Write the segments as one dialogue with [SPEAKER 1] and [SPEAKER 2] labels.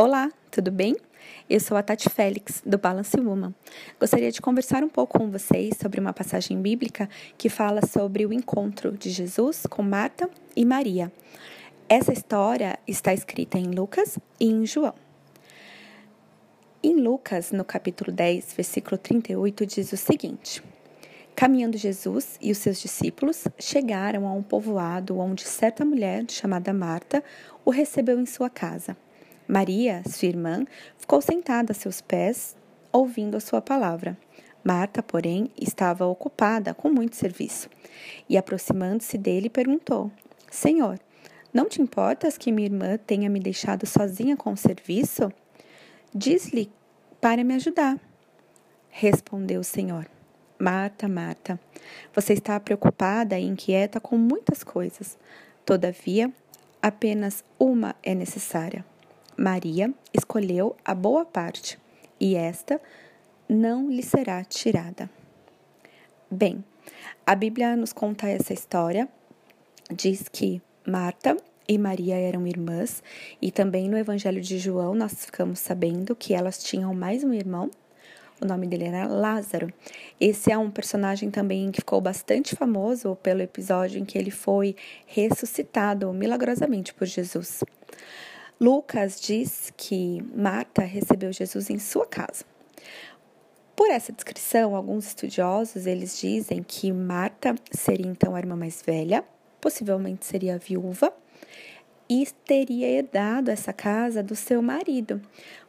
[SPEAKER 1] Olá, tudo bem? Eu sou a Tati Félix, do Balance Woman. Gostaria de conversar um pouco com vocês sobre uma passagem bíblica que fala sobre o encontro de Jesus com Marta e Maria. Essa história está escrita em Lucas e em João. Em Lucas, no capítulo 10, versículo 38, diz o seguinte: Caminhando Jesus e os seus discípulos chegaram a um povoado onde certa mulher chamada Marta o recebeu em sua casa. Maria, sua irmã, ficou sentada a seus pés, ouvindo a sua palavra. Marta, porém, estava ocupada com muito serviço. E aproximando-se dele, perguntou: Senhor, não te importas que minha irmã tenha me deixado sozinha com o serviço? Diz-lhe para me ajudar. Respondeu o Senhor: Marta, Marta, você está preocupada e inquieta com muitas coisas. Todavia, apenas uma é necessária. Maria escolheu a boa parte, e esta não lhe será tirada. Bem, a Bíblia nos conta essa história. Diz que Marta e Maria eram irmãs, e também no Evangelho de João nós ficamos sabendo que elas tinham mais um irmão. O nome dele era Lázaro. Esse é um personagem também que ficou bastante famoso pelo episódio em que ele foi ressuscitado milagrosamente por Jesus. Lucas diz que Marta recebeu Jesus em sua casa. Por essa descrição, alguns estudiosos eles dizem que Marta seria então a irmã mais velha, possivelmente seria viúva e teria herdado essa casa do seu marido,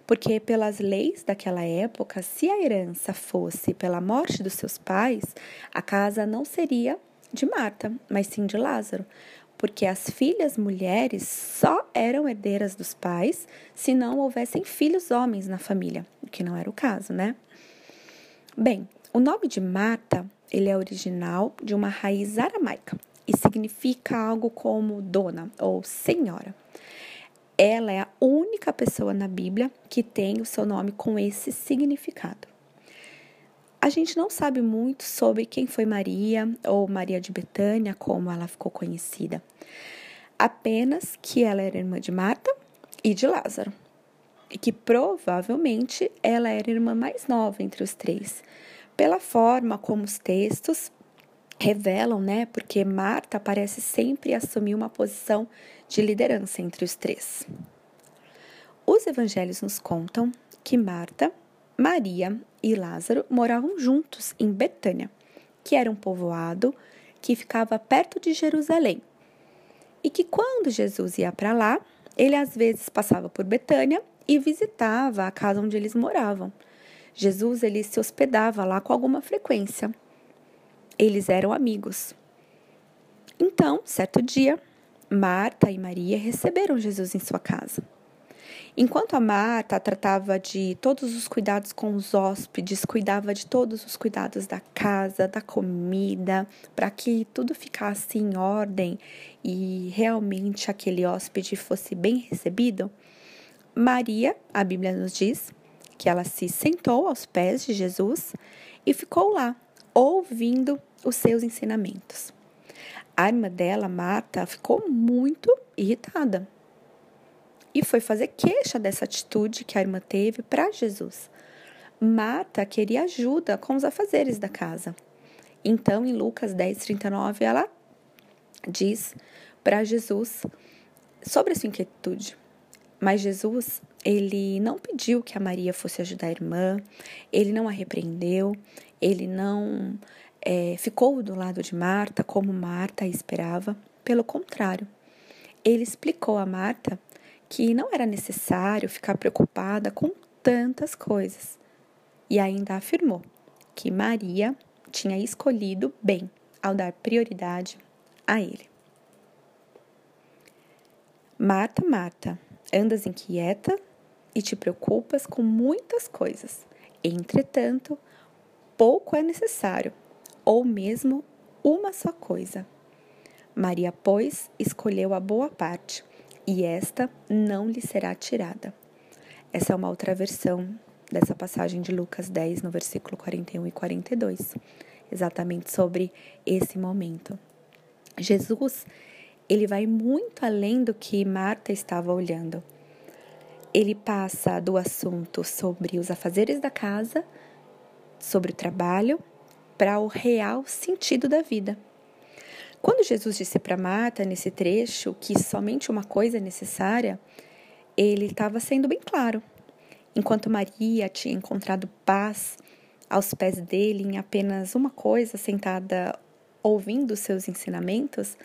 [SPEAKER 1] porque pelas leis daquela época, se a herança fosse pela morte dos seus pais, a casa não seria de Marta, mas sim de Lázaro porque as filhas mulheres só eram herdeiras dos pais se não houvessem filhos homens na família, o que não era o caso, né? Bem, o nome de Marta, ele é original de uma raiz aramaica e significa algo como dona ou senhora. Ela é a única pessoa na Bíblia que tem o seu nome com esse significado. A gente não sabe muito sobre quem foi Maria ou Maria de Betânia, como ela ficou conhecida. Apenas que ela era irmã de Marta e de Lázaro. E que provavelmente ela era a irmã mais nova entre os três. Pela forma como os textos revelam, né? Porque Marta parece sempre assumir uma posição de liderança entre os três. Os evangelhos nos contam que Marta Maria e Lázaro moravam juntos em Betânia, que era um povoado que ficava perto de Jerusalém. E que quando Jesus ia para lá, ele às vezes passava por Betânia e visitava a casa onde eles moravam. Jesus ele se hospedava lá com alguma frequência. Eles eram amigos. Então, certo dia, Marta e Maria receberam Jesus em sua casa. Enquanto a Marta tratava de todos os cuidados com os hóspedes, cuidava de todos os cuidados da casa, da comida, para que tudo ficasse em ordem e realmente aquele hóspede fosse bem recebido, Maria, a Bíblia nos diz, que ela se sentou aos pés de Jesus e ficou lá, ouvindo os seus ensinamentos. A irmã dela, Marta, ficou muito irritada e foi fazer queixa dessa atitude que a irmã teve para Jesus. Marta queria ajuda com os afazeres da casa. Então, em Lucas 10, 39, ela diz para Jesus sobre a sua inquietude. Mas Jesus, ele não pediu que a Maria fosse ajudar a irmã, ele não a repreendeu, ele não é, ficou do lado de Marta como Marta esperava. Pelo contrário, ele explicou a Marta que não era necessário ficar preocupada com tantas coisas. E ainda afirmou que Maria tinha escolhido bem ao dar prioridade a ele. Marta, Marta, andas inquieta e te preocupas com muitas coisas. Entretanto, pouco é necessário, ou mesmo uma só coisa. Maria, pois, escolheu a boa parte e esta não lhe será tirada. Essa é uma outra versão dessa passagem de Lucas 10, no versículo 41 e 42, exatamente sobre esse momento. Jesus, ele vai muito além do que Marta estava olhando. ele passa do assunto sobre os afazeres da casa, sobre o trabalho, para o real sentido da vida. Quando Jesus disse para Marta, nesse trecho, que somente uma coisa é necessária, ele estava sendo bem claro. Enquanto Maria tinha encontrado paz aos pés dele em apenas uma coisa, sentada ouvindo seus ensinamentos,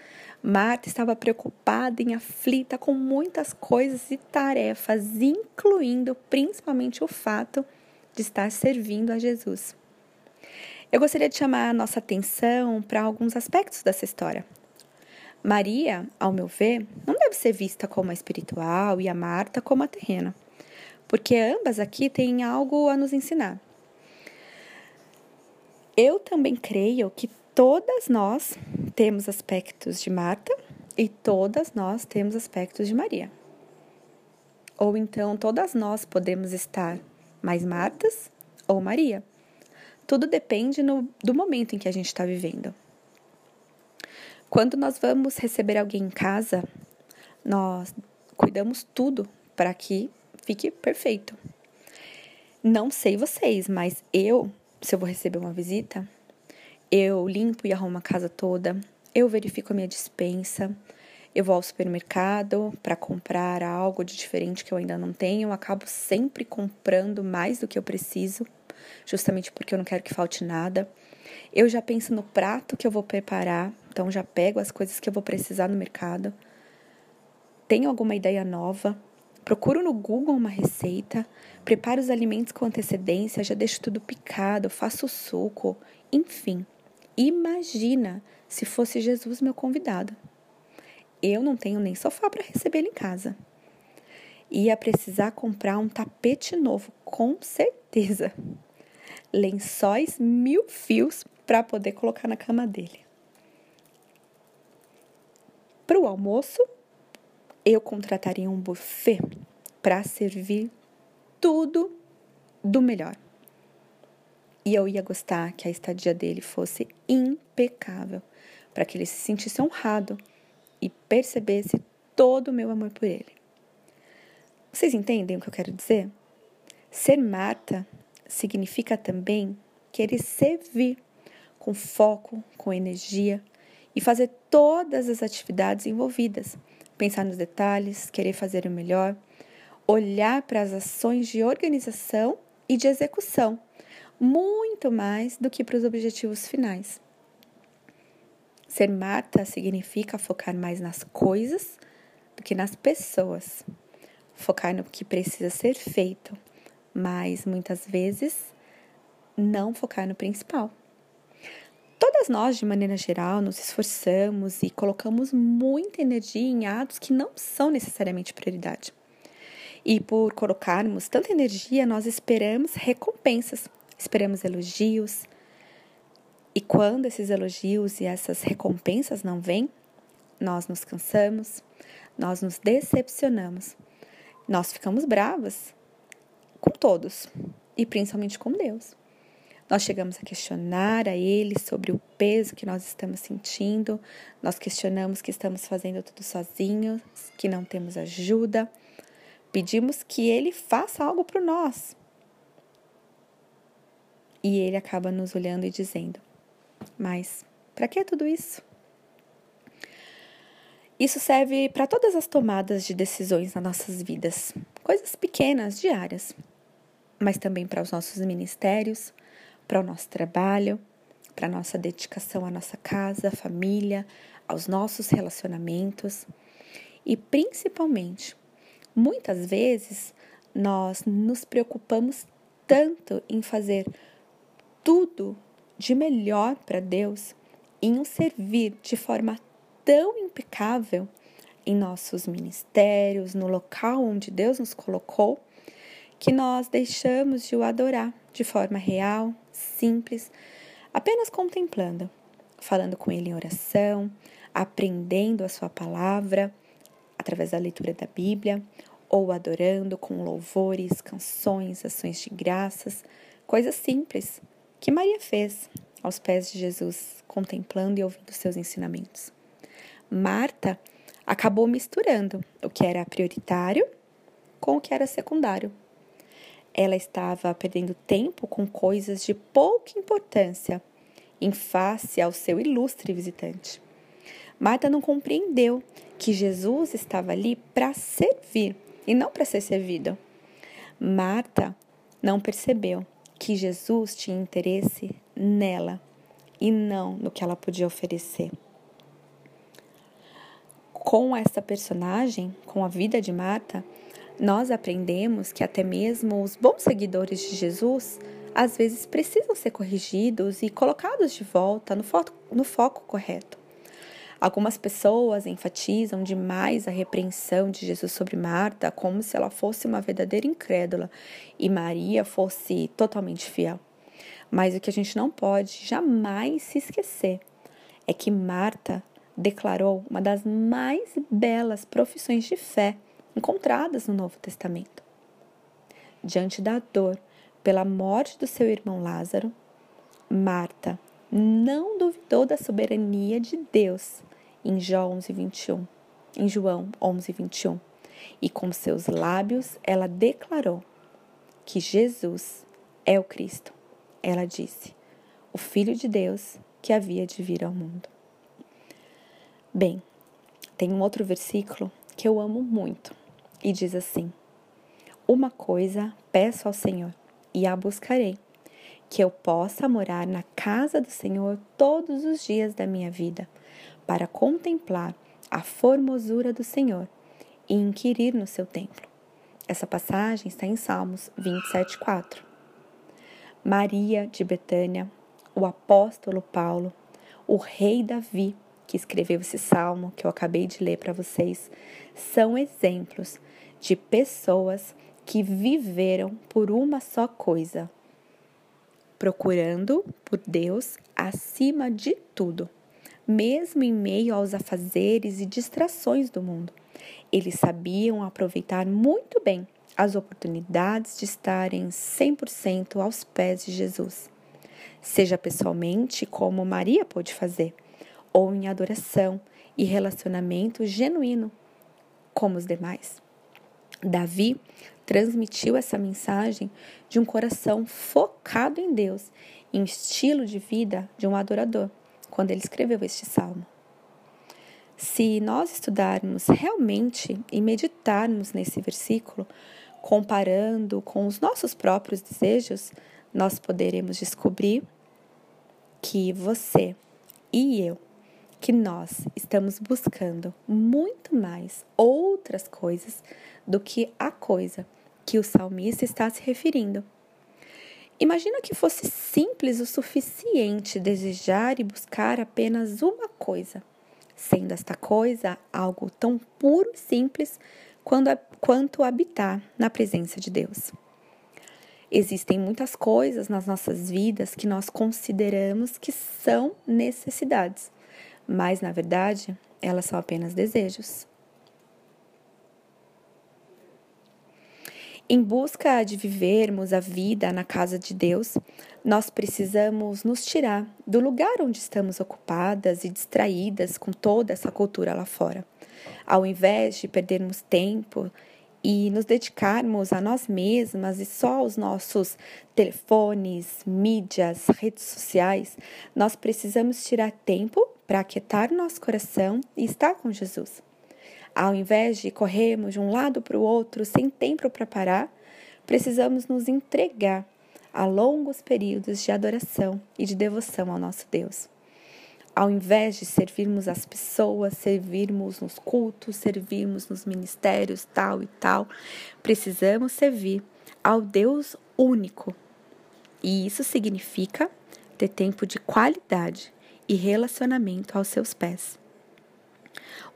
[SPEAKER 1] Marta estava preocupada e aflita com muitas coisas e tarefas, incluindo principalmente o fato de estar servindo a Jesus. Eu gostaria de chamar a nossa atenção para alguns aspectos dessa história. Maria, ao meu ver, não deve ser vista como a espiritual e a Marta como a terrena, porque ambas aqui têm algo a nos ensinar. Eu também creio que todas nós temos aspectos de Marta e todas nós temos aspectos de Maria. Ou então todas nós podemos estar mais Martas ou Maria. Tudo depende no, do momento em que a gente está vivendo. Quando nós vamos receber alguém em casa, nós cuidamos tudo para que fique perfeito. Não sei vocês, mas eu se eu vou receber uma visita, eu limpo e arrumo a casa toda, eu verifico a minha dispensa, eu vou ao supermercado para comprar algo de diferente que eu ainda não tenho, eu acabo sempre comprando mais do que eu preciso, justamente porque eu não quero que falte nada. Eu já penso no prato que eu vou preparar, então já pego as coisas que eu vou precisar no mercado. Tenho alguma ideia nova, Procuro no Google uma receita, preparo os alimentos com antecedência, já deixo tudo picado, faço suco, enfim. Imagina se fosse Jesus meu convidado. Eu não tenho nem sofá para receber ele em casa. Ia precisar comprar um tapete novo, com certeza. Lençóis mil fios para poder colocar na cama dele. Para o almoço, eu contrataria um buffet para servir tudo do melhor. E eu ia gostar que a estadia dele fosse impecável, para que ele se sentisse honrado e percebesse todo o meu amor por ele. Vocês entendem o que eu quero dizer? Ser Marta significa também querer servir com foco, com energia e fazer todas as atividades envolvidas pensar nos detalhes, querer fazer o melhor, olhar para as ações de organização e de execução, muito mais do que para os objetivos finais. Ser Marta significa focar mais nas coisas do que nas pessoas. Focar no que precisa ser feito, mas muitas vezes não focar no principal. Todas nós, de maneira geral, nos esforçamos e colocamos muita energia em atos que não são necessariamente prioridade. E por colocarmos tanta energia, nós esperamos recompensas, esperamos elogios. E quando esses elogios e essas recompensas não vêm, nós nos cansamos, nós nos decepcionamos, nós ficamos bravas com todos e principalmente com Deus. Nós chegamos a questionar a Ele sobre o peso que nós estamos sentindo, nós questionamos que estamos fazendo tudo sozinhos, que não temos ajuda, pedimos que Ele faça algo para nós. E Ele acaba nos olhando e dizendo: Mas para que tudo isso? Isso serve para todas as tomadas de decisões nas nossas vidas, coisas pequenas, diárias, mas também para os nossos ministérios, para o nosso trabalho, para a nossa dedicação à nossa casa, família, aos nossos relacionamentos. E principalmente, muitas vezes nós nos preocupamos tanto em fazer tudo de melhor para Deus, em o servir de forma tão impecável em nossos ministérios, no local onde Deus nos colocou, que nós deixamos de o adorar de forma real, simples, apenas contemplando, falando com Ele em oração, aprendendo a Sua palavra através da leitura da Bíblia, ou adorando com louvores, canções, ações de graças, coisas simples que Maria fez aos pés de Jesus, contemplando e ouvindo seus ensinamentos. Marta acabou misturando o que era prioritário com o que era secundário. Ela estava perdendo tempo com coisas de pouca importância, em face ao seu ilustre visitante. Marta não compreendeu que Jesus estava ali para servir e não para ser servido. Marta não percebeu que Jesus tinha interesse nela e não no que ela podia oferecer. Com essa personagem, com a vida de Marta, nós aprendemos que até mesmo os bons seguidores de Jesus às vezes precisam ser corrigidos e colocados de volta no foco, no foco correto. Algumas pessoas enfatizam demais a repreensão de Jesus sobre Marta como se ela fosse uma verdadeira incrédula e Maria fosse totalmente fiel. Mas o que a gente não pode jamais se esquecer é que Marta declarou uma das mais belas profissões de fé encontradas no Novo Testamento. Diante da dor pela morte do seu irmão Lázaro, Marta não duvidou da soberania de Deus em João 11, 21. Em João 11, 21. E com seus lábios ela declarou que Jesus é o Cristo. Ela disse, o Filho de Deus que havia de vir ao mundo. Bem, tem um outro versículo que eu amo muito e diz assim: Uma coisa peço ao Senhor e a buscarei, que eu possa morar na casa do Senhor todos os dias da minha vida, para contemplar a formosura do Senhor e inquirir no seu templo. Essa passagem está em Salmos 27:4. Maria de Betânia, o apóstolo Paulo, o rei Davi, que escreveu esse salmo que eu acabei de ler para vocês, são exemplos de pessoas que viveram por uma só coisa, procurando por Deus acima de tudo, mesmo em meio aos afazeres e distrações do mundo. Eles sabiam aproveitar muito bem as oportunidades de estarem 100% aos pés de Jesus, seja pessoalmente, como Maria pôde fazer, ou em adoração e relacionamento genuíno, como os demais. Davi transmitiu essa mensagem de um coração focado em Deus, em estilo de vida de um adorador, quando ele escreveu este salmo. Se nós estudarmos realmente e meditarmos nesse versículo, comparando com os nossos próprios desejos, nós poderemos descobrir que você e eu que nós estamos buscando muito mais outras coisas do que a coisa que o salmista está se referindo. Imagina que fosse simples o suficiente desejar e buscar apenas uma coisa, sendo esta coisa algo tão puro e simples quanto habitar na presença de Deus. Existem muitas coisas nas nossas vidas que nós consideramos que são necessidades, mas na verdade elas são apenas desejos. Em busca de vivermos a vida na casa de Deus, nós precisamos nos tirar do lugar onde estamos ocupadas e distraídas com toda essa cultura lá fora. Ao invés de perdermos tempo e nos dedicarmos a nós mesmas e só aos nossos telefones, mídias, redes sociais, nós precisamos tirar tempo para aquietar nosso coração e estar com Jesus. Ao invés de corrermos de um lado para o outro sem tempo para parar, precisamos nos entregar a longos períodos de adoração e de devoção ao nosso Deus. Ao invés de servirmos as pessoas, servirmos nos cultos, servirmos nos ministérios, tal e tal, precisamos servir ao Deus único. E isso significa ter tempo de qualidade e relacionamento aos seus pés.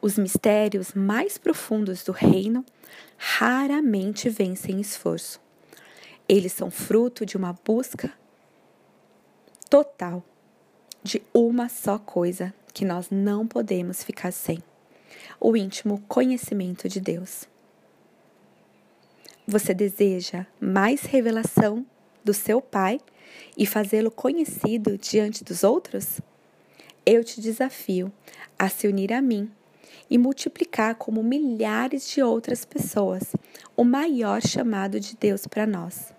[SPEAKER 1] Os mistérios mais profundos do reino raramente vencem esforço. Eles são fruto de uma busca total de uma só coisa que nós não podemos ficar sem: o íntimo conhecimento de Deus. Você deseja mais revelação do seu Pai e fazê-lo conhecido diante dos outros? Eu te desafio a se unir a mim e multiplicar como milhares de outras pessoas o maior chamado de Deus para nós.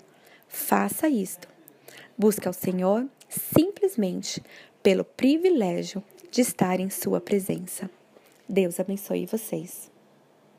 [SPEAKER 1] Faça isto. Busque ao Senhor simplesmente pelo privilégio de estar em Sua presença. Deus abençoe vocês.